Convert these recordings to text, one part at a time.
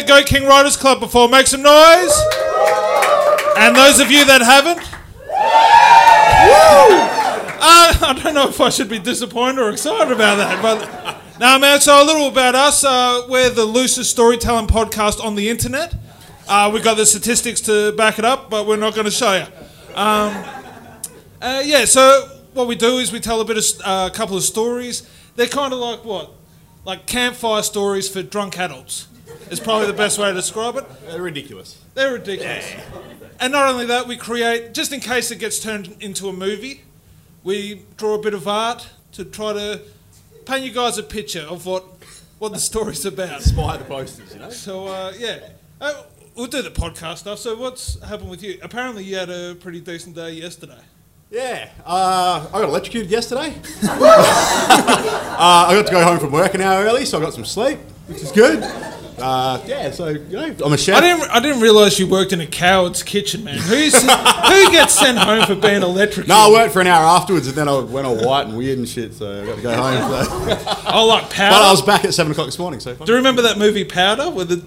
the Goat King Writers Club before? Make some noise. And those of you that haven't? Uh, I don't know if I should be disappointed or excited about that, but now, man. So a little about us. Uh, we're the loosest storytelling podcast on the internet. Uh, we've got the statistics to back it up, but we're not going to show you. Um, uh, yeah, so what we do is we tell a bit of uh, a couple of stories. They're kind of like what, like campfire stories for drunk adults. Is probably the best way to describe it. They're ridiculous. They're ridiculous. And not only that, we create just in case it gets turned into a movie. We draw a bit of art to try to paint you guys a picture of what what the story's about. Spy the posters, you know? So uh, yeah, uh, we'll do the podcast stuff. So what's happened with you? Apparently, you had a pretty decent day yesterday. Yeah, uh, I got electrocuted yesterday. uh, I got to go home from work an hour early, so I got some sleep, which is good. Uh, yeah, so you know, I'm a chef. I didn't. I didn't realize you worked in a coward's kitchen, man. Who's who gets sent home for being electrocuted? No, I worked for an hour afterwards, and then I went all white and weird and shit, so I got to go home. So. Oh, like powder. But I was back at seven o'clock this morning, so. Do you remember that movie Powder with the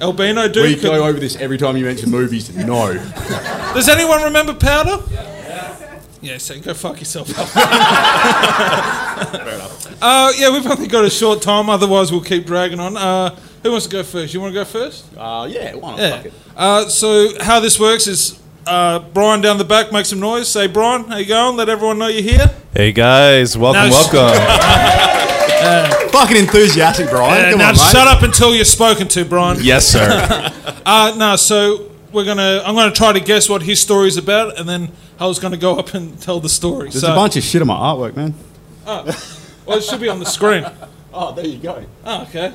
albino dude? We go over this every time you mention movies. No. Does anyone remember Powder? Yeah, Yeah, so go fuck yourself up. Fair Uh, yeah, we've only got a short time, otherwise we'll keep dragging on. Uh, who wants to go first? You want to go first? Uh, yeah, why not? Yeah. Fuck it. Uh, so how this works is uh, Brian down the back, make some noise. Say, Brian, how you going? Let everyone know you're here. Hey guys, welcome, No, sh- welcome. Fucking enthusiastic, Brian. Uh, Come now on, mate. shut up until you're spoken to, Brian. yes, sir. Uh, no, so we're gonna. I'm gonna try to guess what his story's about, and then I was gonna go up and tell the story. There's so, a bunch of shit on my artwork, man. Oh, well, it should be on the screen. Oh, there you go. Oh, okay.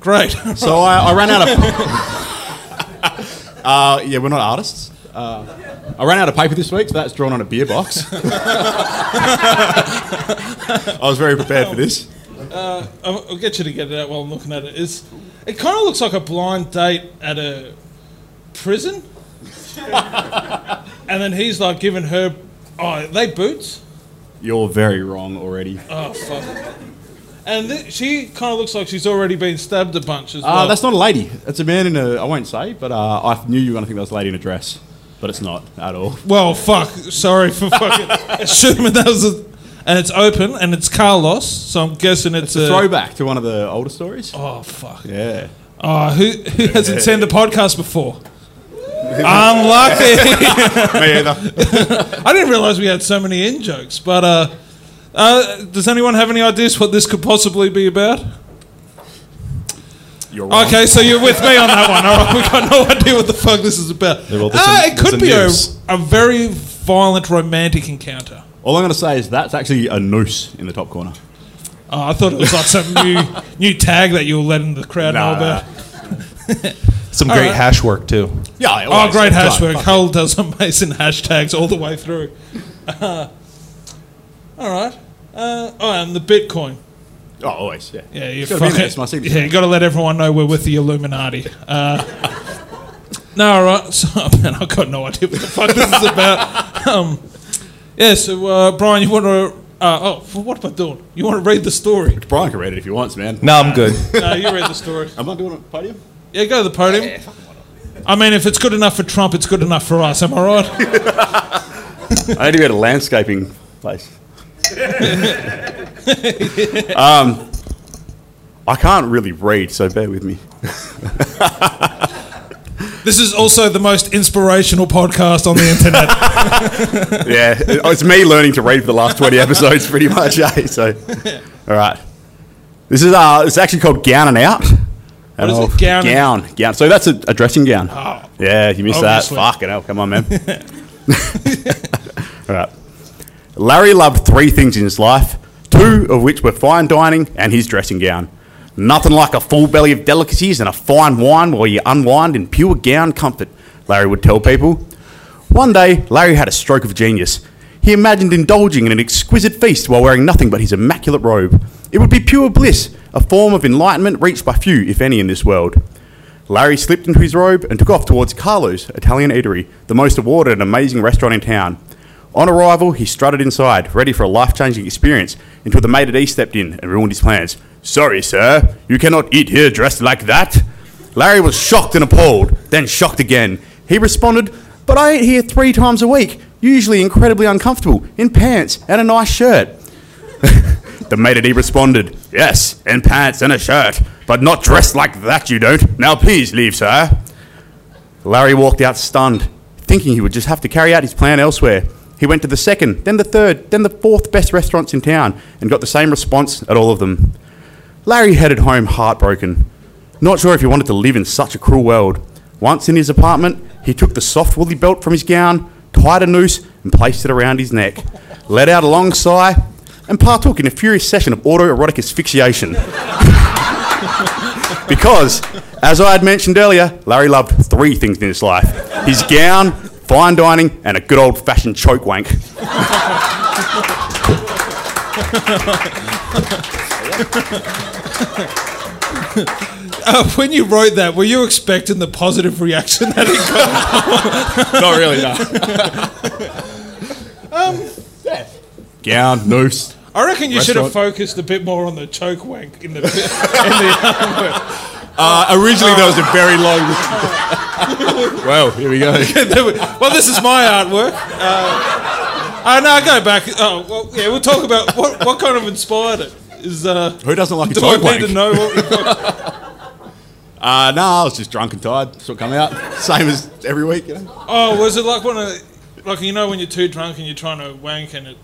Great. So I, I ran out of. uh, yeah, we're not artists. Uh, I ran out of paper this week, so that's drawn on a beer box. I was very prepared for this. I'll, I'll get you to get it out while I'm looking at it. It's, it kind of looks like a blind date at a prison. and then he's like giving her. Oh, are they boots? You're very wrong already. Oh, fuck. And th- she kind of looks like she's already been stabbed a bunch as Uh, well. that's not a lady. It's a man in a. I won't say, but uh, I knew you were going to think that was a lady in a dress, but it's not at all. Well, fuck. Sorry for fucking assuming that was a. And it's open and it's Carlos, so I'm guessing it's, It's a a. throwback to one of the older stories. Oh, fuck. Yeah. Oh, who, who hasn't seen the podcast before? Unlucky. Me either. I didn't realize we had so many in jokes, but uh, uh, does anyone have any ideas what this could possibly be about? You're wrong. Okay, so you're with me on that one. All right, we got no idea what the fuck this is about. Yeah, well, there's Ah, a- it there's could a be a, noose. a very violent romantic encounter. All I'm going to say is that's actually a noose in the top corner. Oh, I thought it was like some new new tag that you were letting the crowd know Nah, about. Some great right. hash work too. Yeah. Oh, great hash work. Hull does amazing hashtags all the way through. Uh, all right. Uh, oh, and the Bitcoin. Oh, always. Yeah. Yeah, you It's gotta be there, fucking. it's my signature. Yeah, you got to let everyone know we're with the Illuminati. Uh, no, all right. So, man, I've got no idea what the fuck this is about. Um, yeah, so uh, Brian, you want to? Uh, oh, what am I doing? You want to read the story? Brian can read it if he wants, man. No, I'm good. No, you read the story. Am I doing it at podium? Yeah, go to the podium. I mean, if it's good enough for Trump, it's good enough for us. Am I right? I need to go to landscaping place. um, I can't really read, so bear with me. This is also the most inspirational podcast on the internet. Yeah, it's me learning to read for the last 20 episodes, pretty much. Eh? So, all right. This is uh, it's actually called Gown and Out. What is And it? Gown Gown. Gown. So that's a, a dressing gown. Oh, yeah, you missed obviously. that. Fucking hell. Come on, man. all right. Larry loved three things in his life, two of which were fine dining and his dressing gown. Nothing like a full belly of delicacies and a fine wine while you unwind in pure gown comfort, Larry would tell people. One day, Larry had a stroke of genius. He imagined indulging in an exquisite feast while wearing nothing but his immaculate robe. It would be pure bliss, a form of enlightenment reached by few, if any, in this world. Larry slipped into his robe and took off towards Carlo's Italian Eatery, the most awarded and amazing restaurant in town. On arrival, he strutted inside, ready for a life changing experience, until the maitre d' stepped in and ruined his plans. Sorry, sir, you cannot eat here dressed like that. Larry was shocked and appalled, then shocked again. He responded, But I eat here three times a week, usually incredibly uncomfortable, in pants and a nice shirt. the maitre d' responded, Yes, in pants and a shirt, but not dressed like that, you don't. Now please leave, sir. Larry walked out stunned, thinking he would just have to carry out his plan elsewhere. He went to the second, then the third, then the fourth best restaurants in town and got the same response at all of them. Larry headed home heartbroken, not sure if he wanted to live in such a cruel world. Once in his apartment, he took the soft woolly belt from his gown, tied a noose, and placed it around his neck, let out a long sigh, and partook in a furious session of autoerotic asphyxiation. because, as I had mentioned earlier, Larry loved three things in his life his gown, fine dining, and a good old fashioned choke wank. Uh, when you wrote that, were you expecting the positive reaction that it got? Not really, no. Yeah. Gown, noose. I reckon you should have focused a bit more on the choke wank in the. In the Uh, originally, that was a very long. well, here we go. well, this is my artwork. Uh, uh, no, go back. Oh, well, yeah, we'll talk about what, what kind of inspired it. Is uh, Who doesn't like a do I need wank? to know what? Uh, no, I was just drunk and tired. That's what come out. Same as every week, you know. Oh, was it like one of, like you know when you're too drunk and you're trying to wank and it,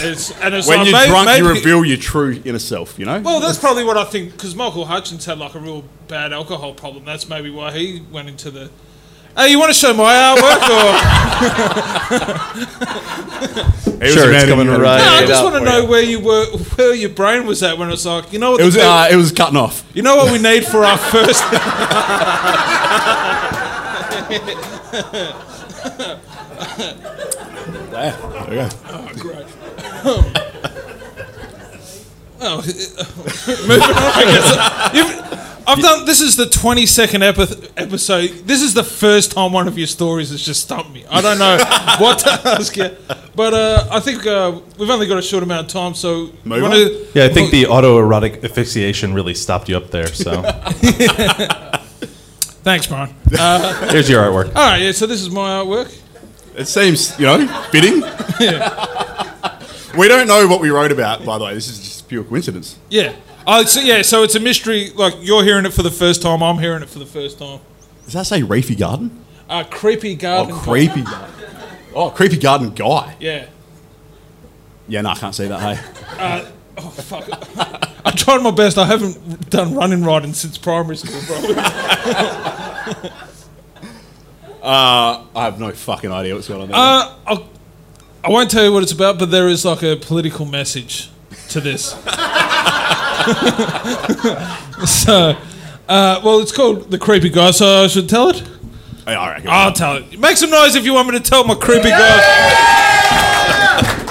it's and it's When like, you're maybe, drunk, you reveal your true inner self. You know. Well, that's probably what I think because Michael Hutchins had like a real bad alcohol problem. That's maybe why he went into the. Hey, you want to show my artwork or? He was Sure, a it's coming who- right. No, I just want to know you. where you were, where your brain was at when it's like, you know what? It was. the- Uh, it was cutting off. you know what we need for our first. There we go. Oh, moving on. I guess. You've- I've done. This is the twenty second epi- episode. This is the first time one of your stories has just stumped me. I don't know what to ask you, but uh, I think uh, we've only got a short amount of time, so Move wanna- Yeah, I think the autoerotic asphyxiation really stopped you up there. So Thanks, Brian. here's your artwork. All right, yeah. So this is my artwork. It seems, you know, fitting. we don't know what we wrote about, by the way. This is just pure coincidence. Yeah. Oh, so yeah. So it's a mystery. Like you're hearing it for the first time. I'm hearing it for the first time. Does that say Reefy Garden? Uh, creepy garden. Oh, creepy garden. Oh, creepy garden guy. Yeah. Yeah, no, I can't see that. Hey, Uh, Oh fuck. I tried my best. I haven't done running writing since primary school, bro. uh, I have no fucking idea what's going on there. Uh, I'll, I won't tell you what it's about, but there is like a political message to this. so, uh, well, it's called The Creepy Guy, so I should tell it? Hey, all right, I'll tell it. Make some noise if you want me to tell my creepy guy.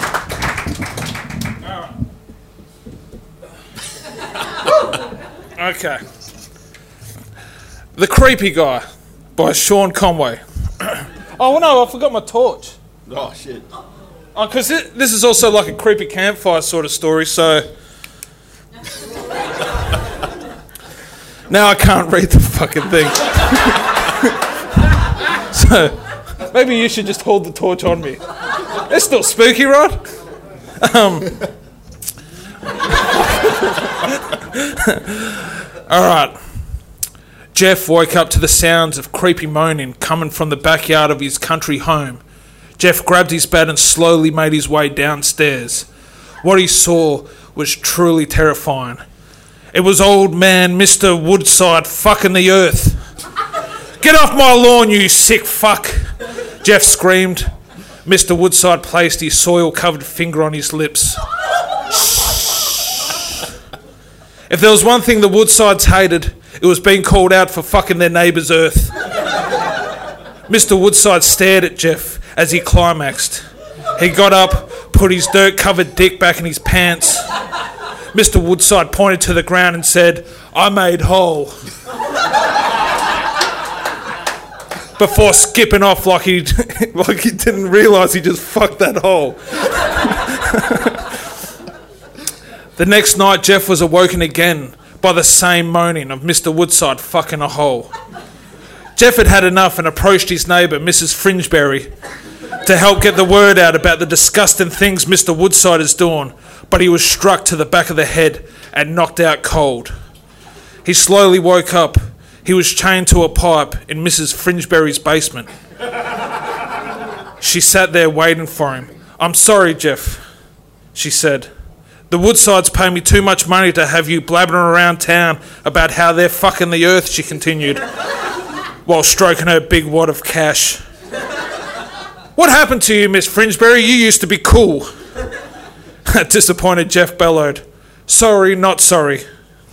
Okay. The Creepy Guy by Sean Conway. oh, no, I forgot my torch. Oh, shit. Because this is also like a creepy campfire sort of story, so. now I can't read the fucking thing. so maybe you should just hold the torch on me. It's still spooky, right? Um. All right. Jeff woke up to the sounds of creepy moaning coming from the backyard of his country home. Jeff grabbed his bat and slowly made his way downstairs. What he saw was truly terrifying. It was old man Mr. Woodside fucking the earth. Get off my lawn, you sick fuck! Jeff screamed. Mr. Woodside placed his soil covered finger on his lips. if there was one thing the Woodsides hated, it was being called out for fucking their neighbour's earth. Mr. Woodside stared at Jeff as he climaxed. He got up, put his dirt covered dick back in his pants. Mr. Woodside pointed to the ground and said, I made whole. Before skipping off like he like he didn't realise he just fucked that hole. the next night Jeff was awoken again by the same moaning of Mr. Woodside fucking a hole. Jeff had had enough and approached his neighbour, Mrs. Fringeberry, to help get the word out about the disgusting things Mr. Woodside is doing, but he was struck to the back of the head and knocked out cold. He slowly woke up. He was chained to a pipe in Mrs. Fringeberry's basement. She sat there waiting for him. I'm sorry, Jeff, she said. The Woodsides pay me too much money to have you blabbering around town about how they're fucking the earth, she continued, while stroking her big wad of cash. What happened to you, Miss Fringeberry? You used to be cool. Disappointed Jeff bellowed. Sorry, not sorry,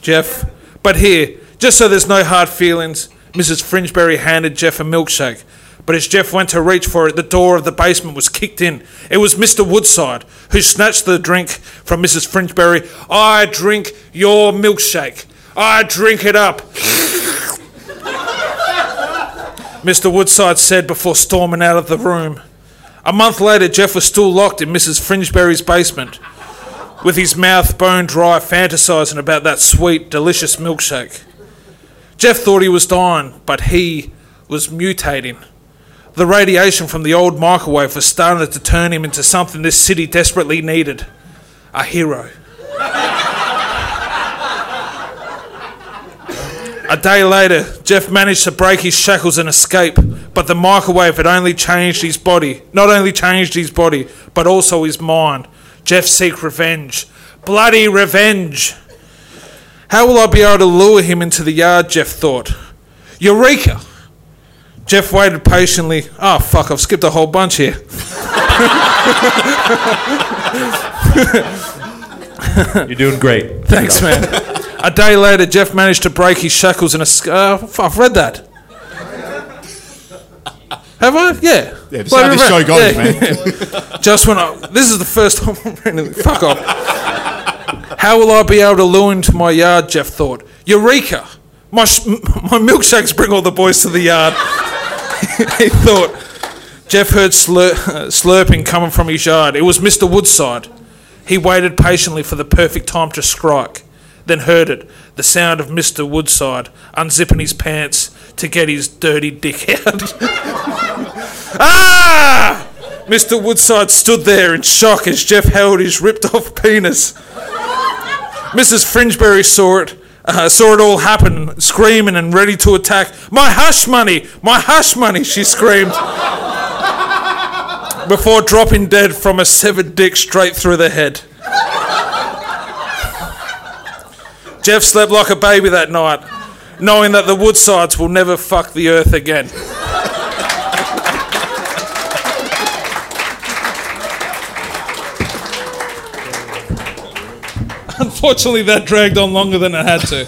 Jeff. But here, just so there's no hard feelings, Mrs. Fringeberry handed Jeff a milkshake. But as Jeff went to reach for it, the door of the basement was kicked in. It was Mr. Woodside, who snatched the drink from Mrs. Fringeberry. I drink your milkshake. I drink it up. Mr. Woodside said before storming out of the room. A month later, Jeff was still locked in Mrs. Fringeberry's basement, with his mouth bone dry, fantasizing about that sweet, delicious milkshake. Jeff thought he was dying, but he was mutating. The radiation from the old microwave was starting to turn him into something this city desperately needed a hero. A day later, Jeff managed to break his shackles and escape, but the microwave had only changed his body. Not only changed his body, but also his mind. Jeff seek revenge. Bloody revenge! How will I be able to lure him into the yard? Jeff thought. Eureka! Jeff waited patiently. Oh, fuck, I've skipped a whole bunch here. You're doing great. Thanks, man. A day later, Jeff managed to break his shackles and escape. Uh, f- I've read that. Have I? Yeah. Yeah, how this show goes, man. Just when I. This is the first time I'm reading it. Fuck off. How will I be able to lure him to my yard? Jeff thought. Eureka! My, sh- my milkshakes bring all the boys to the yard. he thought. Jeff heard slur- slurping coming from his yard. It was Mr. Woodside. He waited patiently for the perfect time to strike, then heard it the sound of Mr. Woodside unzipping his pants to get his dirty dick out. ah! Mr. Woodside stood there in shock as Jeff held his ripped off penis. Mrs. Fringeberry saw it, uh, saw it all happen, screaming and ready to attack. My hush money! My hush money! She screamed. Before dropping dead from a severed dick straight through the head. Jeff slept like a baby that night, knowing that the Woodsides will never fuck the earth again. Unfortunately, that dragged on longer than it had to.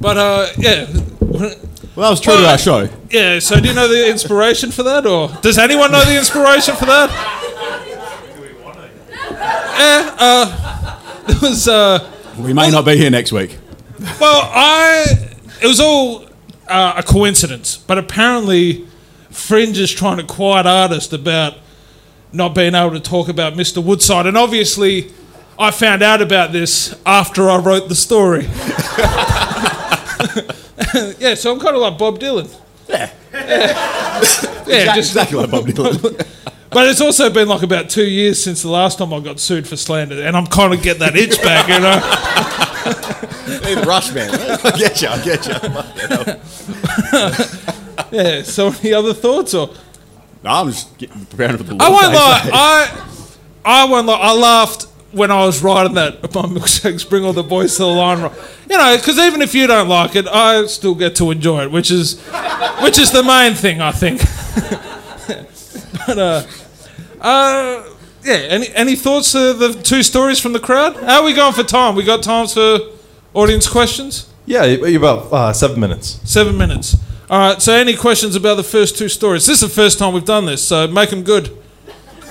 But uh, yeah, Well, that was true to our show. yeah. So, do you know the inspiration for that, or does anyone know the inspiration for that? Yeah, uh, was. Uh, We may not be here next week. well, I. It was all uh, a coincidence, but apparently, Fringe is trying to quiet artists about not being able to talk about Mr. Woodside, and obviously, I found out about this after I wrote the story. yeah, so I'm kind of like Bob Dylan. Yeah. Yeah, Exactly, just, exactly like Bob Dylan. but it's also been like about two years since the last time I got sued for slander, and I'm kind of getting that itch back, you know. Hey, the Rush man. I get you. I get you. Yeah. So, any other thoughts or? No, I'm just getting preparing for the. I won't lie. I, I won't lie. I laughed when I was writing that. My milkshakes bring all the boys to the line. You know, because even if you don't like it, I still get to enjoy it, which is, which is the main thing I think. But, uh, uh, yeah. Any any thoughts? Uh, the two stories from the crowd. How are we going for time? We got time for audience questions. Yeah, y- about uh, seven minutes. Seven minutes. All right. So, any questions about the first two stories? This is the first time we've done this, so make them good.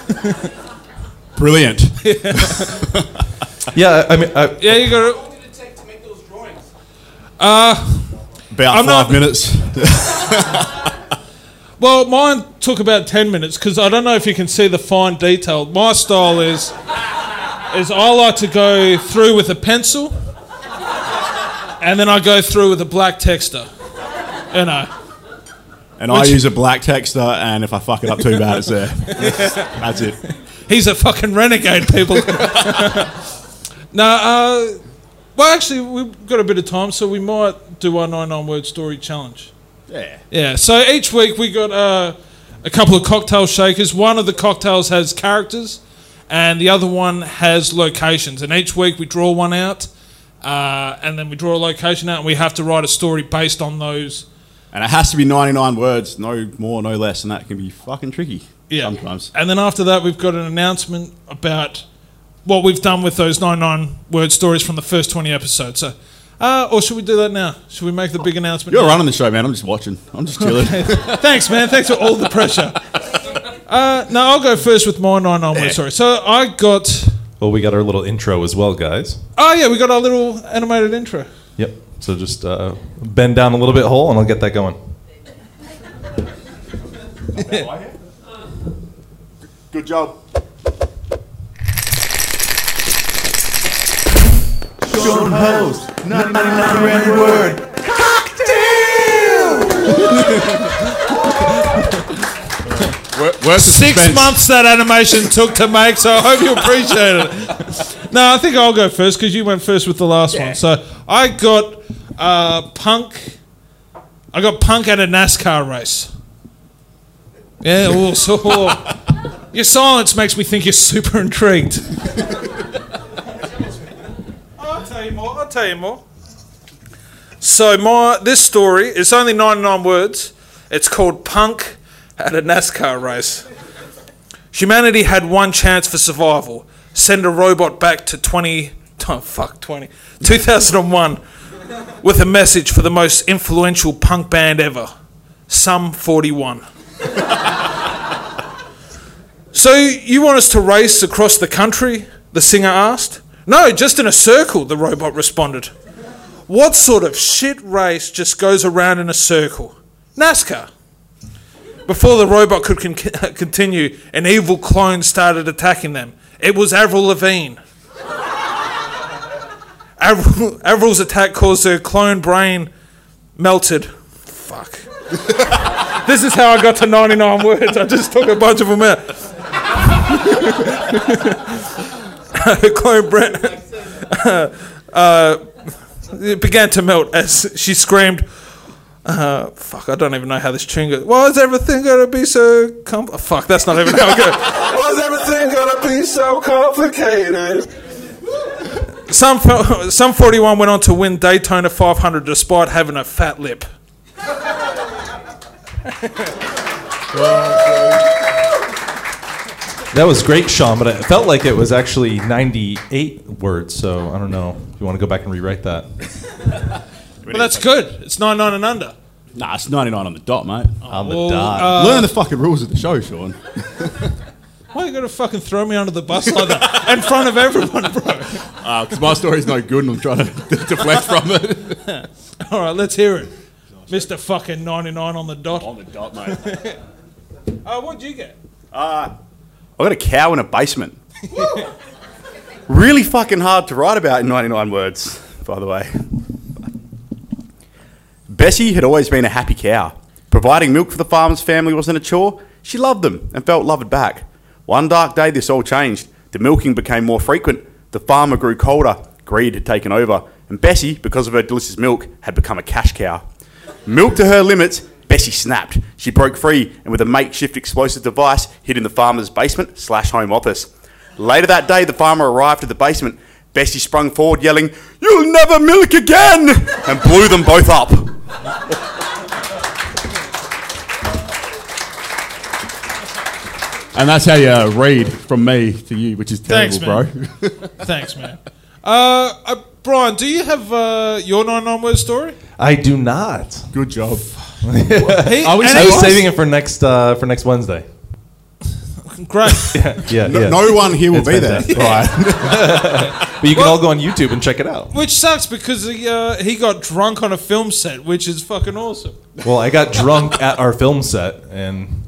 Brilliant. Yeah, I I mean, I, Yeah, you got it. About I'm five not- minutes. Well, mine took about ten minutes because I don't know if you can see the fine detail. My style is is I like to go through with a pencil, and then I go through with a black texter. You know. And I use a black texter, and if I fuck it up too bad, it's there. That's it. He's a fucking renegade, people. no, uh, well, actually, we've got a bit of time, so we might do our 99 word story challenge. Yeah. Yeah, so each week we got uh, a couple of cocktail shakers. One of the cocktails has characters, and the other one has locations. And each week we draw one out, uh, and then we draw a location out, and we have to write a story based on those. And it has to be 99 words, no more, no less, and that can be fucking tricky Yeah. sometimes. And then after that, we've got an announcement about what we've done with those 99 word stories from the first 20 episodes. So, uh, or should we do that now? Should we make the big announcement? You're now? running the show, man. I'm just watching. I'm just chilling. Thanks, man. Thanks for all the pressure. Uh, no, I'll go first with my 99 word story. So I got. well, we got our little intro as well, guys. Oh, yeah, we got our little animated intro. Yep. So just uh, bend down a little bit, hole, and I'll get that going. Good job. Sean Hose, 99 rand word. Worse Six months that animation took to make, so I hope you appreciate it. No, I think I'll go first because you went first with the last one. So I got uh, Punk. I got Punk at a NASCAR race. Yeah, oh, so oh. your silence makes me think you're super intrigued. I'll tell you more. So my this story is only 99 words. It's called Punk at a NASCAR race. Humanity had one chance for survival. Send a robot back to 20 oh, fuck 20 2001 with a message for the most influential punk band ever. Sum 41. so you want us to race across the country? The singer asked. No, just in a circle, the robot responded. What sort of shit race just goes around in a circle? NASCAR. Before the robot could con- continue, an evil clone started attacking them. It was Avril Lavigne. Avril, Avril's attack caused her clone brain melted. Fuck. this is how I got to 99 words. I just took a bunch of them out. her clone brain uh, it began to melt as she screamed. Uh, fuck, I don't even know how this tune goes. Why is everything gonna be so com- oh, Fuck, that's not even how it goes. Why is everything gonna be so complicated? Sum, Sum 41 went on to win Daytona 500 despite having a fat lip. That was great, Sean, but it felt like it was actually 98 words, so I don't know if you want to go back and rewrite that. But that's good. It's 99 and under. Nah, it's 99 on the dot, mate. On the Well, dot. uh, Learn the fucking rules of the show, Sean. Why are you gotta fucking throw me under the bus like that in front of everyone, bro? Because my story's no good and I'm trying to deflect from it. All right, let's hear it, Mister Fucking 99 on the dot. On the dot, mate. Uh, what'd you get? I got a cow in a basement. really fucking hard to write about in 99 words, by the way. Bessie had always been a happy cow. Providing milk for the farmer's family wasn't a chore. She loved them and felt loved back. One dark day, this all changed. The milking became more frequent. The farmer grew colder. Greed had taken over. And Bessie, because of her delicious milk, had become a cash cow. Milk to her limits, Bessie snapped. She broke free and with a makeshift explosive device hid in the farmer's basement slash home office. Later that day, the farmer arrived at the basement. Bessie sprung forward, yelling, You'll never milk again! and blew them both up. And that's how you uh, read from me to you, which is terrible, Thanks, bro. man. Thanks, man. Uh, uh, Brian, do you have uh, your 99 word story? I do not. Good job. He, Are we and I was saving it for next uh, for next Wednesday. Great. Yeah, yeah. No, yeah. no one here will It's be there. fantastic. Right. But you can all go on YouTube and check it out. Which sucks because he, uh, he got drunk on a film set, which is fucking awesome. Well, I got drunk at our film set, and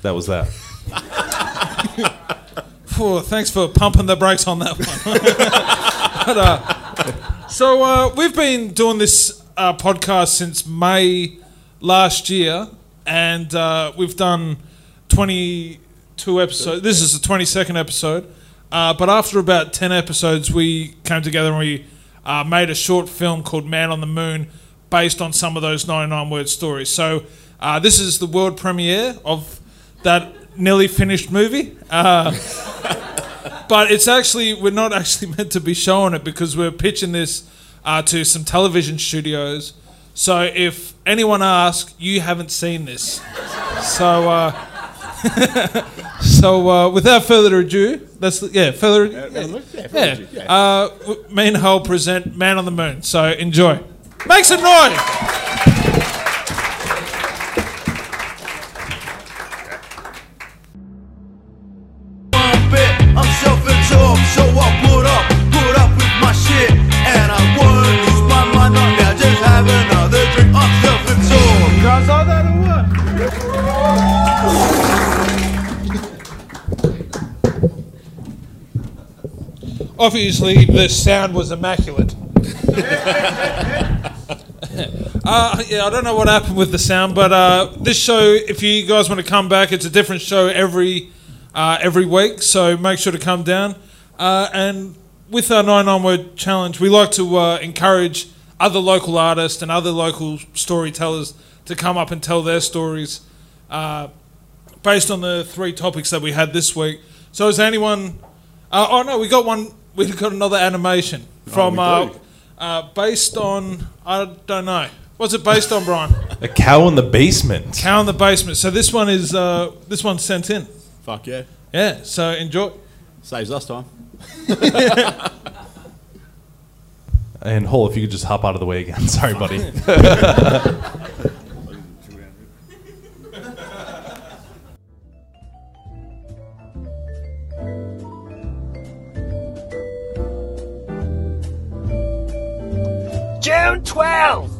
that was that. Phew, thanks for pumping the brakes on that one. But, uh, so uh, we've been doing this uh, podcast since May last year, and uh, we've done 22 episodes. This is the 22nd episode. Uh, but after about 10 episodes, we came together and we uh, made a short film called Man on the Moon based on some of those 99 word stories. So uh, this is the world premiere of that nearly finished movie. Uh, but it's actually we're not actually meant to be showing it because we're pitching this uh, to some television studios. So if anyone asks, you haven't seen this. So uh, so uh, without further ado, let's yeah further yeah, yeah. Uh, w- me and Hull present Man on the Moon. So enjoy. Make some noise. Obviously, the sound was immaculate. uh, yeah, I don't know what happened with the sound, but uh, this show, if you guys want to come back, it's a different show every uh, every week. So make sure to come down. Uh, and with our nine on word challenge, we like to uh, encourage other local artists and other local storytellers to come up and tell their stories uh, based on the three topics that we had this week. So is there anyone? Uh, oh no, we got one. We got another animation from we uh, uh, based on I don't know. What's it based on, Brian? A cow in the basement. Cow in the basement. So this one is uh, this one's sent in. Fuck yeah. Yeah. So enjoy. Saves us time. And Hole, if you could just hop out of the way again. Sorry, buddy. June 12th!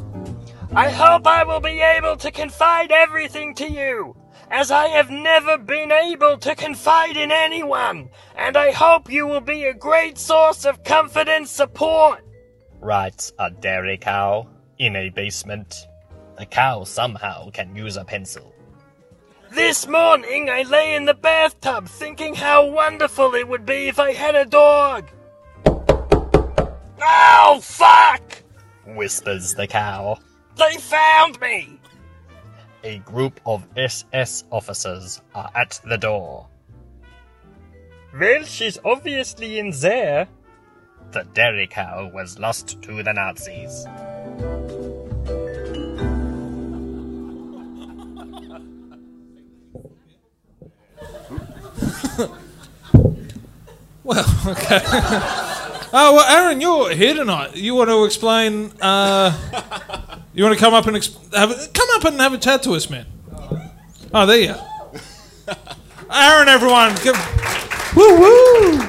I hope I will be able to confide everything to you, as I have never been able to confide in anyone, and I hope you will be a great source of comfort and support. Writes a dairy cow in a basement. The cow somehow can use a pencil. This morning I lay in the bathtub thinking how wonderful it would be if I had a dog. Oh, fuck! Whispers the cow. They found me! A group of SS officers are at the door. Well, she's obviously in there. The dairy cow was lost to the Nazis. Well, okay. oh well, Aaron, you're here tonight. You want to explain? Uh, you want to come up and exp- have a, come up and have a chat to us, man. Oh, there you. are. Aaron, everyone, give, woo woo.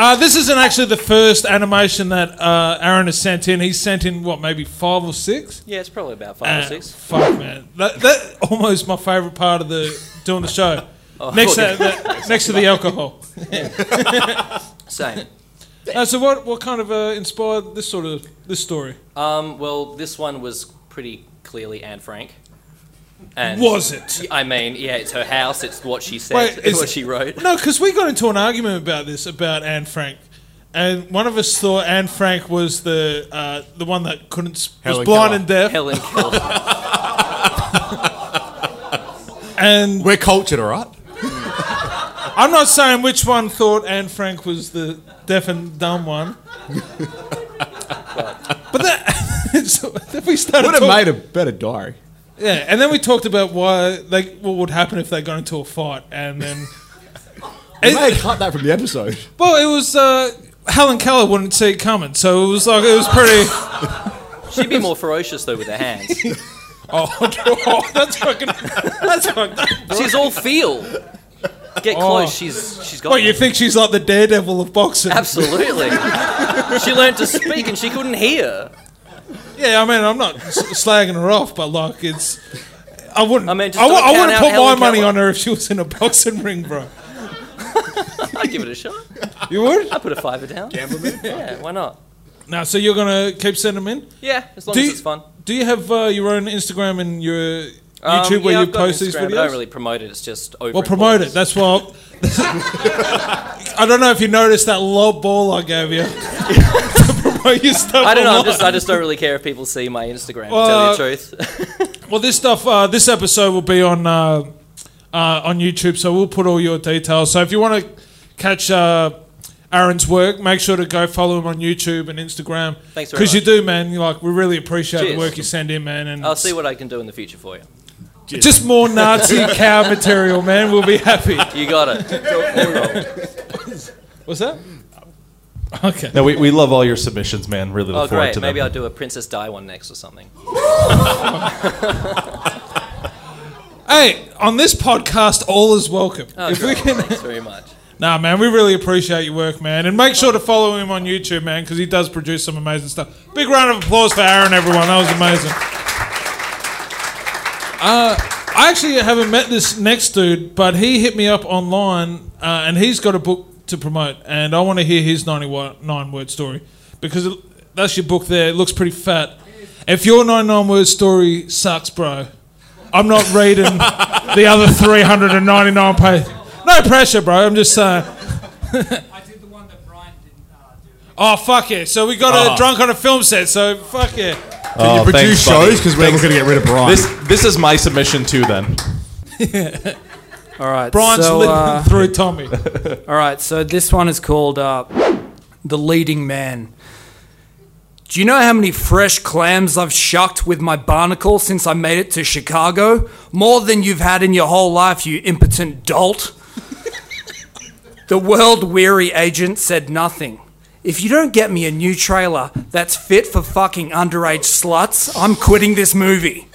Uh, this isn't actually the first animation that uh, Aaron has sent in. He's sent in what, maybe five or six. Yeah, it's probably about five Uh, or six. Fuck, man. That, that almost my favourite part of the doing the show. next, to, the, next to the alcohol. Same. Uh, so what what kind of uh, inspired this sort of this story? Um, well, this one was pretty clearly Anne Frank. And Was it? I mean, yeah, it's her house. It's what she said. Wait, it's what she wrote. No, because we got into an argument about this about Anne Frank, and one of us thought Anne Frank was the uh, the one that couldn't s- was blind Keller. and deaf, Helen Keller. and We're cultured, all right? I'm not saying which one thought Anne Frank was the deaf and dumb one. but that so then we started Would have talking- made a better diary. Yeah, and then we talked about why like what would happen if they got into a fight, and then You may have cut that from the episode. well, it was uh, Helen Keller wouldn't see it coming, so it was like it was pretty. She'd be more ferocious though with her hands. Oh, oh, that's fucking. That's fucking. She's all feel. Get Oh. close. She's she's got. What you think she's like the daredevil of boxing? Absolutely. she learned to speak and she couldn't hear. Yeah, I mean, I'm not s- slagging her off, but like it's. I wouldn't. I I, mean, just w- don't I count wouldn't out put my Helen money Keller. on her if she was in a boxing ring, bro. I'd give it a shot. You would? I'd put a fiver down. Yeah, why not? Now, so you're gonna keep sending them in? Yeah, as long Do as you- it's fun. Do you have uh, your own Instagram and your Um, YouTube where yeah, you I've got post these Instagram, videos? but I don't really promote it. It's just over. well, promote it. That's what. I don't know if you noticed that lob ball I gave you. to promote your stuff. I don't know. I'm online. just, I just don't really care if people see my Instagram. To tell you the truth. Well, this stuff, uh, this episode will be on uh, uh, on YouTube, so we'll put all your details. So if you want to catch uh, Aaron's work, make sure to go follow him on YouTube and Instagram. Thanks very Because you much. do, man. You like we really appreciate the Cheers. work you send in, man. And I'll see what I can do in the future for you. Just more Nazi cow material, man. We'll be happy. You got it. What's that? Okay. No, we, we love all your submissions, man. Really look Oh, forward great. to Maybe. I'll do a Princess Di one next or something. Hey, on this podcast, all is welcome. Oh, if we great. can, Thanks very much. nah, man, we really appreciate your work, man, and make sure to follow him on YouTube, man, because he does produce some amazing stuff. Big round of applause for Aaron, everyone. That was amazing. Uh, I actually haven't met this next dude, but he hit me up online, uh, and he's got a book to promote, and I want to hear his 99 word story because it, that's your book there. It looks pretty fat. If your 99 word story sucks, bro, I'm not reading the other 399 pages. No pressure, bro. I'm just saying. I did the one that Brian didn't uh, do. Oh fuck yeah! So we got a drunk on a film set. So fuck yeah. Oh, you produce thanks, shows because we're Thanks. looking to get rid of Brian. This this is my submission too. Then All right. Brian's so, uh, through Tommy. all right. So this one is called uh, "The Leading Man." Do you know how many fresh clams I've shucked with my barnacle since I made it to Chicago? More than you've had in your whole life, you impotent dolt. the world weary agent said nothing. If you don't get me a new trailer that's fit for fucking underage sluts, I'm quitting this movie.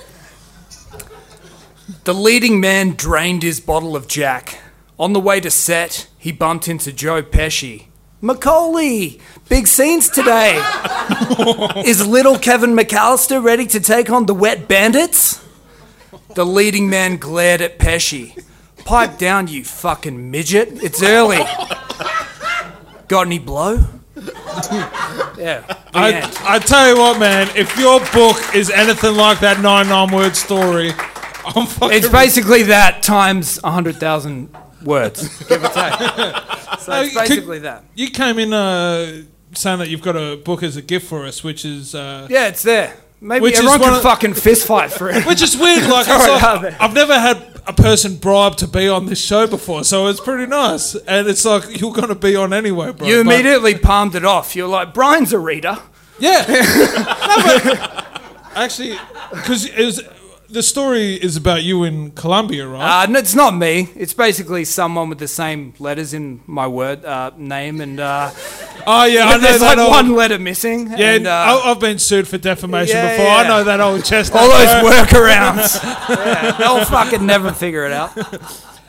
The leading man drained his bottle of Jack. On the way to set, he bumped into Joe Pesci. Macaulay, big scenes today. Is little Kevin McCallister ready to take on the wet bandits? The leading man glared at Pesci. Pipe down, you fucking midget. It's early. Got any blow? yeah. I. I tell you what, man. If your book is anything like that nine nine word story, I'm fucking. It's basically that times 100,000 words, give or take. So it's basically that. You came in uh, saying that you've got a book as a gift for us, which is uh, Yeah, it's there. Maybe Which is everyone one can fucking fist fight for it. which is weird. Like, Throw it's it like out there. I've never had a person bribed to be on this show before, so it's pretty nice. And it's like you're going to be on anyway, bro. You But- immediately palmed it off. You're like, Brian's a reader. Yeah. No, but actually, because the story is about you in Colombia, right? Uh, no, it's not me. It's basically someone with the same letters in my word uh, name, and uh, oh yeah, I know there's that like old, one letter missing. Yeah, and, uh, I- I've been sued for defamation Yeah, before. I know that old chestnut. all those bro. workarounds. yeah, they'll fucking never figure it out.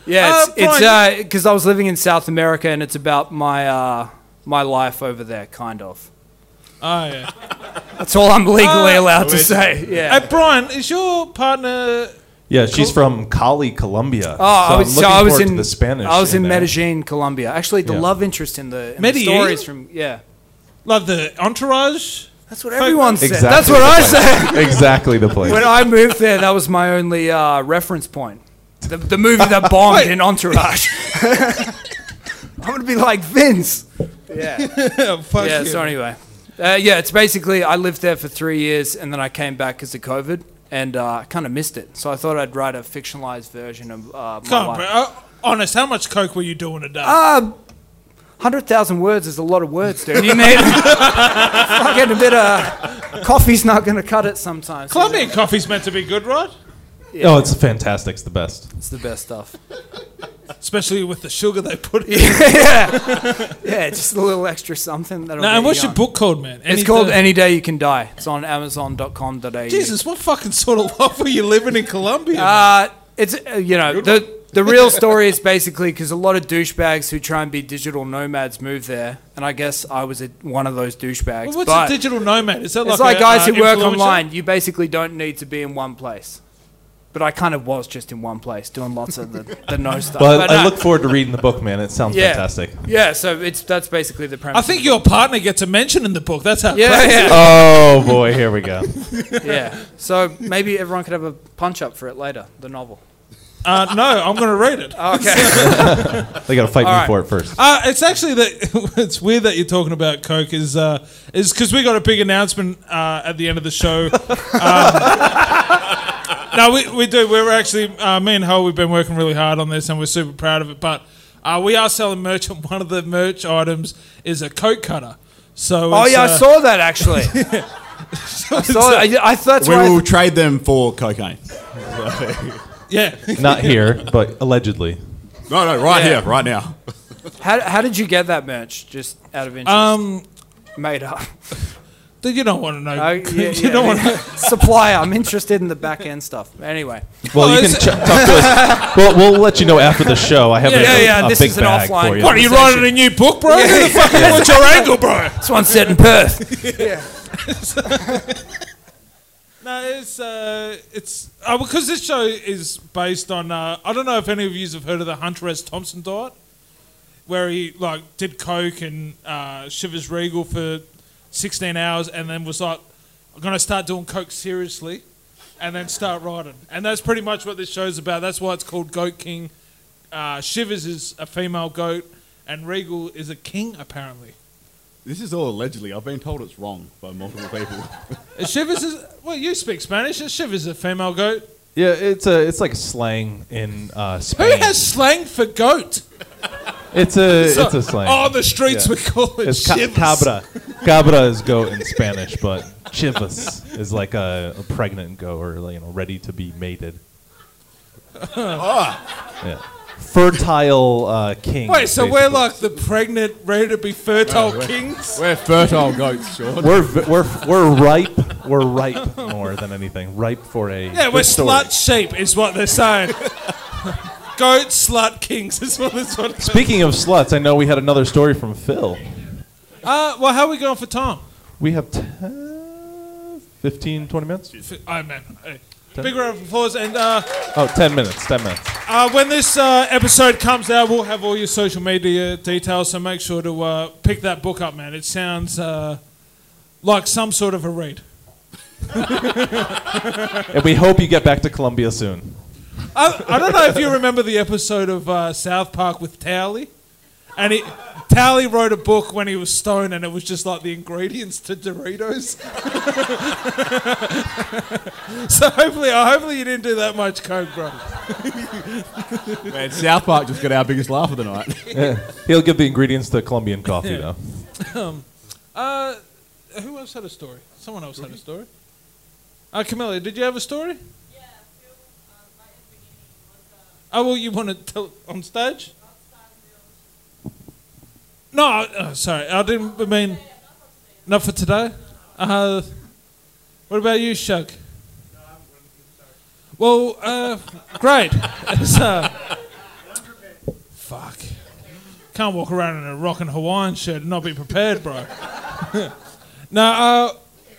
Yeah, Uh, it's because I was living in South America, and it's about my uh, my life over there, kind of. Oh yeah. That's all I'm legally Uh, allowed to say. Yeah. Hey, Brian, is your partner? yeah, she's from Cali, Colombia. Oh, I so was, I'm so looking I was forward in to the Spanish. I was in there. Medellin, Colombia. Actually, the Yeah. love interest in the, in the Medellin? stories from yeah. Like the entourage? That's what everyone said. Exactly That's what the I place. said. Exactly the place. When I moved there, that was my only uh, reference point. The, the movie that bombed in Entourage. I'm gonna be like Vince. Yeah. Yeah, fuck Yeah. you. So anyway, uh, yeah, it's basically I lived there for three years, and then I came back because of COVID, and uh, I kind of missed it. So I thought I'd write a fictionalized version of uh, my Come on, life. bro. Uh, honest, how much coke were you doing a day? Uh, Hundred thousand words is a lot of words, dude. You need fucking a bit of coffee's not gonna cut it sometimes. Colombian coffee's meant to be good, right? Oh, it's fantastic. It's the best. It's the best stuff. Especially with the sugar they put in. yeah, yeah, just a little extra something. That'll Now, get and what's you your going. book called, man? It's Any called Day- Any Day You Can Die. It's on Amazon.com.au. Jesus, what fucking sort of life are you living in Colombia? man? Uh, it's uh, you know the the real story is basically because a lot of douchebags who try and be digital nomads move there, and I guess I was a, one of those douchebags. Well, what's but a digital nomad? Is that it's like, like a, guys uh, who work influencer? online. You basically don't need to be in one place. But I kind of was just in one place doing lots of the, the no stuff. But I no. look forward to reading the book, man. It sounds yeah. fantastic. Yeah, so it's that's basically the premise. I think your partner gets a mention in the book. That's how. Yeah, yeah. Oh boy, here we go. yeah. So maybe everyone could have a punch up for it later. The novel. Uh, no, I'm going to read it. Okay. They got to fight All me right. for it first. Uh, it's actually that it's weird that you're talking about Coke is uh, is because we got a big announcement uh, at the end of the show. Um, no, we, we do. We're actually uh, me and Ho. We've been working really hard on this, and we're super proud of it. But uh, we are selling merch, and one of the merch items is a Coke cutter. So oh it's, yeah, I uh, saw that actually. I saw. I, I thought that's We why. I will th- trade them for cocaine. yeah. Not here, but allegedly. No, no, right Yeah. here, right now. how, how did you get that merch? Just out of interest. Um, made up. You don't want to know. Uh, yeah, you yeah, don't want to. supplier. I'm interested in the back end stuff. Anyway. Well, Oh, you can ch- talk to us. Well, we'll let you know after the show. I have Yeah, a, yeah, yeah, a this big is an bag offline for you. What are you writing a new book, bro? Who the fuck- What's your angle, bro? This one's set in Perth. Yeah. No, it's uh, it's uh, because this show is based on. Uh, I don't know if any of you have heard of the Hunter S. Thompson diet, where he like did coke and uh, Chivas Regal for sixteen hours, and then was like, "I'm gonna start doing coke seriously," and then start writing. And that's pretty much what this show's about. That's why it's called Goat King. Uh, Chivas is a female goat, and Regal is a king apparently. This is all allegedly. I've been told it's wrong by multiple people. Chivas is well, you speak Spanish. Uh, Chivas is a female goat. Yeah, it's a it's like slang in uh, Who has slang for goat? it's a So- it's a slang. Oh, the streets Yeah. would call it It's ca- cabra. Cabra is goat in Spanish, but chivas is like a, a pregnant goat or you know ready to be mated. Yeah. Fertile uh, king. Wait, so we're like the pregnant, ready to be fertile kings? We're fertile goats, Sean. we're we're we're ripe. We're ripe more than anything. Ripe for a Yeah, we're story. slut sheep, is what they're saying. Goat slut kings is what this one. Speaking of sluts, I know we had another story from Phil. Uh, well, how are we going for time? We have 10, 15, 20 minutes? Oh man, hey. big round of applause. And uh, Oh, 10 minutes. 10 minutes. uh, when this uh, episode comes out, we'll have all your social media details. So make sure to uh, pick that book up, man. It sounds uh, like some sort of a read. And we hope you get back to Colombia soon. I, I don't know if you remember the episode of uh, South Park with Towelie. And he, Towelie wrote a book when he was stoned, and it was just like the ingredients to Doritos. so hopefully, uh, hopefully you didn't do that much coke, bro. Man, South Park just got our biggest laugh of the night. He'll give the ingredients to Colombian coffee, though. Uh, who else had a story? Someone else had a story. Uh, Camilla, did you have a story? Oh well, you want to tell on stage? No, uh, sorry, I didn't mean. Not for today. Uh, what about you, Shug? Well, uh, great. Uh, fuck. Can't walk around in a rockin' Hawaiian shirt and not be prepared, bro. now, uh,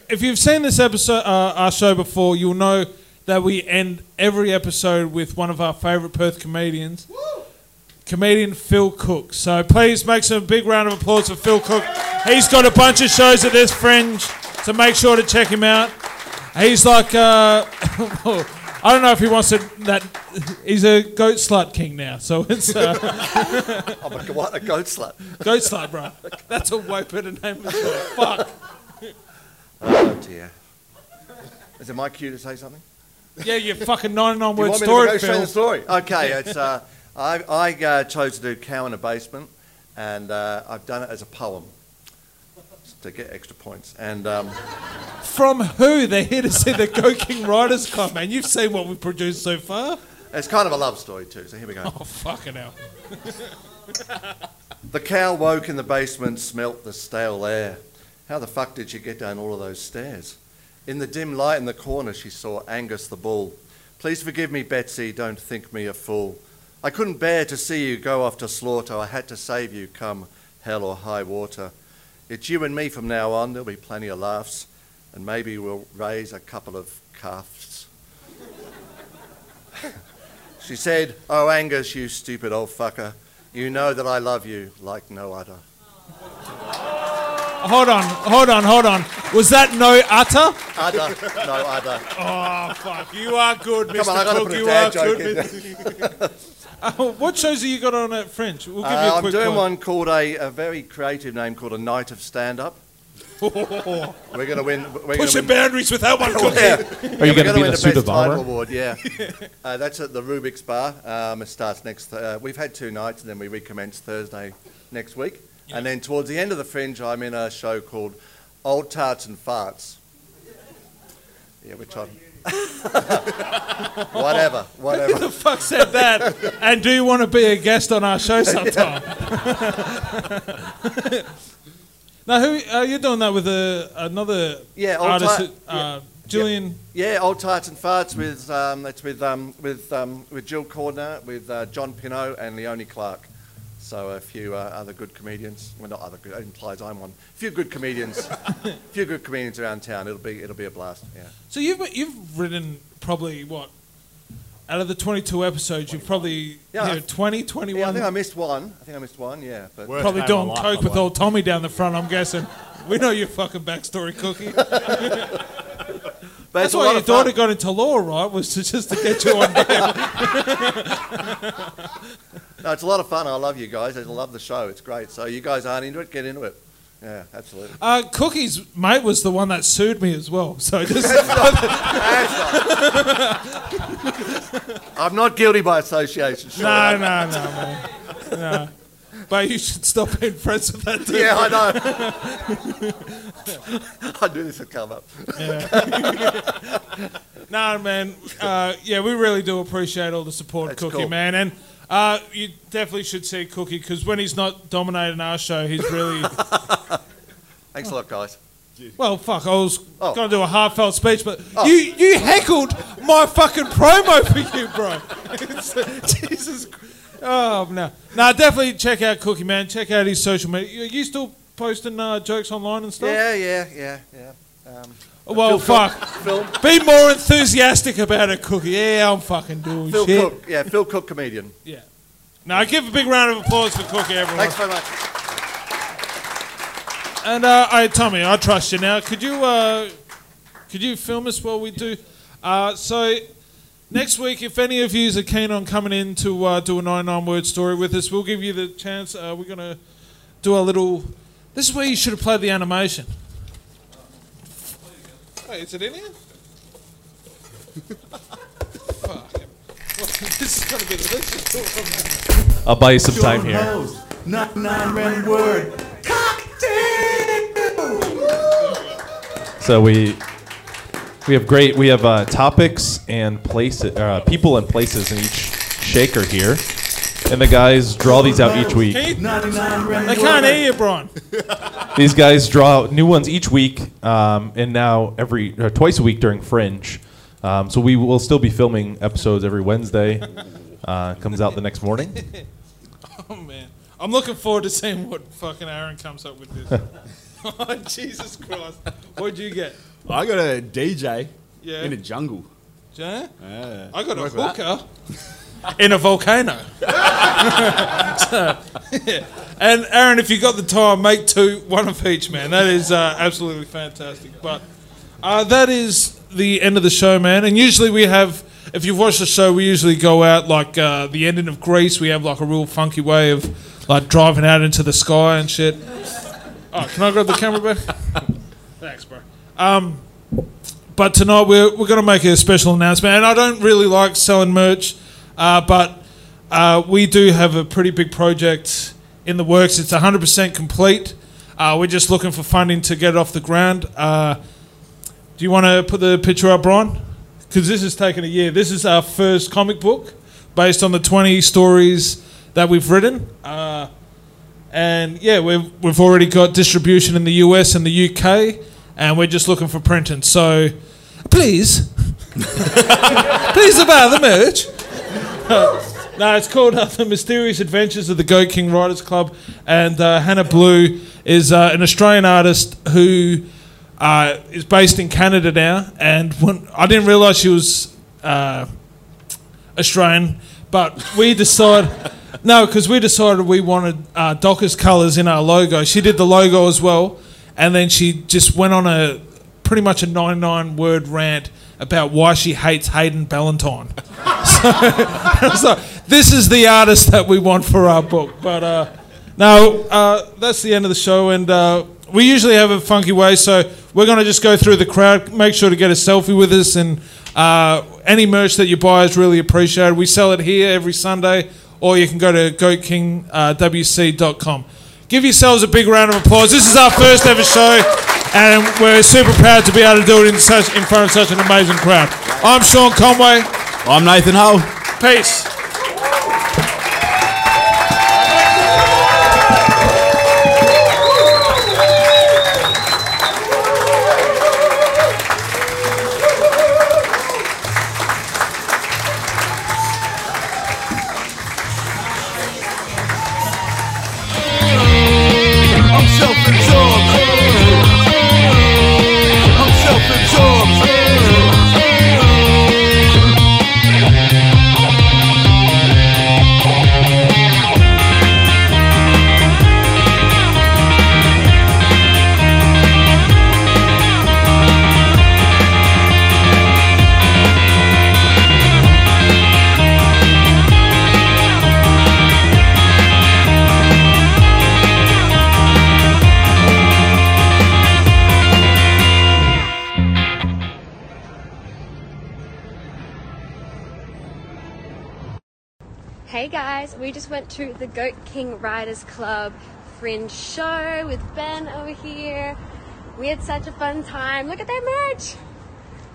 if you've seen this episode, uh, our show before, you'll know that we end every episode with one of our favourite Perth comedians, comedian Phil Cook. So please make some big round of applause for Phil Cook. He's got a bunch of shows at this Fringe, so make sure to check him out. He's like, uh, I don't know if he wants to. That he's a goat slut king now, so it's. Uh, Oh my god, what a goat slut. Goat slut, bro. That's a way better name for it. Fuck. Oh dear. Is it my cue to say something? Yeah, you fucking 99 You word story, to go straight to Phil. the story? Okay, it's, uh, I, I uh, chose to do Cow in a Basement, and uh, I've done it as a poem. to get extra points. And um, From who? They're here to see the Goat King Writers Club, man. You've seen what we've produced so far. it's kind of a love story too. So here we go. Oh, fucking hell. The cow woke in the basement, smelt the stale air. How the fuck did she get down all of those stairs? In the dim light in the corner, she saw Angus the bull. Please forgive me, Betsy, don't think me a fool. I couldn't bear to see you go off to slaughter. I had to save you, come hell or high water. It's you and me from now on. There'll be plenty of laughs, and maybe we'll raise a couple of calves. she said, Oh, Angus, you stupid old fucker. You know that I love you like no other. Hold on, hold on, hold on. Was that no utter? Other, no other. Oh, fuck. You are good, Mr. Come on, I gotta Cook. put a You dad are joke good. in Mr. uh, what shows have you got on at Fringe? We'll give you a Uh, a I'm quick doing one. one called a, a very creative name called a Night of Stand Up. We're going to win. We're Push the win. boundaries with that one, Cookie. Yeah. Are you We're going to be win the suit best of armor? title award. Yeah, uh, that's at the Rubik's Bar. Um, it starts next. Uh, we've had two nights, and then we recommence Thursday next week. And then towards the end of the Fringe, I'm in a show called Old Tarts and Farts. Yeah, which I'm. whatever, whatever. Who the fuck said that? and do you want to be a guest on our show sometime? now, who uh, you're doing that with a, another Yeah, old artist, Tar- uh, Julian. Yeah, old tarts and farts with um, that's with um, with um, with Jill Cordner, with uh, John Pinot and Leonie Clark. So a few uh, other good comedians. Well, not other good. It implies I'm one. A few good comedians. A few good comedians around town. It'll be it'll be a blast. Yeah. So you've you've written probably what out of the 22 episodes, you've probably Yeah, yeah, I- 20, 21. Yeah, I think I missed one. I think I missed one. Yeah, but Worst probably name doing of my life, coke with old Tommy down the front. I'm guessing. We know your fucking backstory, Cookie. but That's why lot your of fun. daughter got into law, right? Was to just to get you on bail. No, it's a lot of fun. I love you guys. I love the show. It's great. So you guys aren't into it, get into it. Yeah, absolutely. Uh, Cookie's mate was the one that sued me as well. So just I'm not guilty by association. Sure. no, no, no, man. No. But you should stop being friends with that dude. Yeah, I know. I knew this would come up. No, man. Uh, yeah, we really do appreciate all the support, That's Cookie, cool. man. And uh, you definitely should see Cookie because when he's not dominating our show, he's really. Thanks a lot, guys. Well, fuck, I was Oh. going to do a heartfelt speech, but you you heckled my fucking promo for you, bro. Jesus Christ. Oh, no. No, definitely check out Cookie, man. Check out his social media. Are you still posting uh, jokes online and stuff? Yeah, yeah, yeah, yeah. Um, Well, Phil fuck. Be more enthusiastic about it, Cookie. Yeah, I'm fucking doing Phil shit. Cook, yeah, Phil Cook comedian. Yeah. Now, give a big round of applause for Cookie, everyone. Thanks very much. And uh, hey, Tommy, I trust you now. Could you uh, could you film us while we do? Uh, so next week, if any of you are keen on coming in to uh, do a 99 word story with us, we'll give you the chance. Uh, we're gonna do a little. This is where you should have played the animation. Wait, is it in here? This is gonna be the list. I'll buy you some time here. Not nine random word. So we we have great we have uh, topics and places, uh, people and places in each shaker here, and the guys draw these out each week. Can you, 99 random they can't hear you, Brian. These guys draw out new ones each week, um, and now every uh, twice a week during Fringe. Um, so we will still be filming episodes every Wednesday. Uh, comes out the next morning. Oh man, I'm looking forward to seeing what fucking Aaron comes up with this. oh Jesus Christ! What'd you get? I got a DJ Yeah. in a jungle. Jay? Yeah. I got a Work with hooker in a volcano. So, yeah. And Aaron, if you got the time, make two, one of each, man. That is uh, absolutely fantastic. But uh, that is the end of the show, man. And usually we have, if you've watched the show, we usually go out like uh, the ending of Grease. We have like a real funky way of like driving out into the sky and shit. Oh, can I grab the camera back? Thanks, bro. Um, but tonight we're, we're going to make a special announcement. And I don't really like selling merch, uh, but uh, we do have a pretty big project in the works. It's 100% complete. Uh, we're just looking for funding to get it off the ground. Uh, do you want to put the picture up, Brian? Because this has taken a year. This is our first comic book based on the 20 stories that we've written. Uh, and yeah, we've, we've already got distribution in the US and the UK, and we're just looking for printing. So please, please about the merch. no, it's called uh, The Mysterious Adventures of the Goat King Writers Club, and uh, Hannah Blue is uh, an Australian artist who uh, is based in Canada now. And when, I didn't realise she was uh, Australian, but we decided. No, because we decided we wanted uh, Docker's colours in our logo. She did the logo as well, and then she just went on a pretty much a 99 word rant about why she hates Hayden Ballantyne. so, this is the artist that we want for our book. But uh, uh, that's the end of the show, and uh, we usually have a funky way, so we're going to just go through the crowd. Make sure to get a selfie with us, and uh, any merch that you buy is really appreciated. We sell it here every Sunday, or you can go to goatKingWC.com. Give yourselves a big round of applause. This is our first ever show, and we're super proud to be able to do it in, such, in front of such an amazing crowd. I'm Sean Conway. I'm Nathan Hull. Peace. Just went to the Goat King Writers Club Fringe show with Ben over here. We had such a fun time. Look at their merch!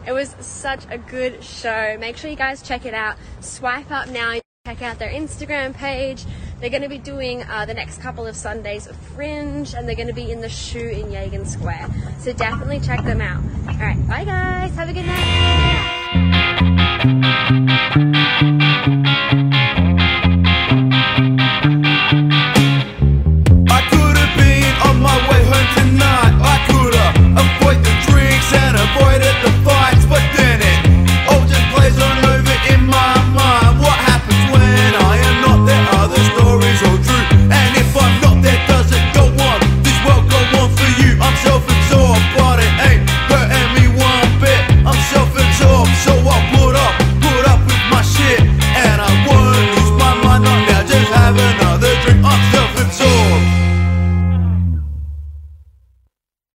It was such a good show. Make sure you guys check it out. Swipe up now. Check out their Instagram page. They're going to be doing uh, the next couple of Sundays of Fringe, and they're going to be in the shoe in Yagan Square. So definitely check them out. All right, bye guys. Have a good night.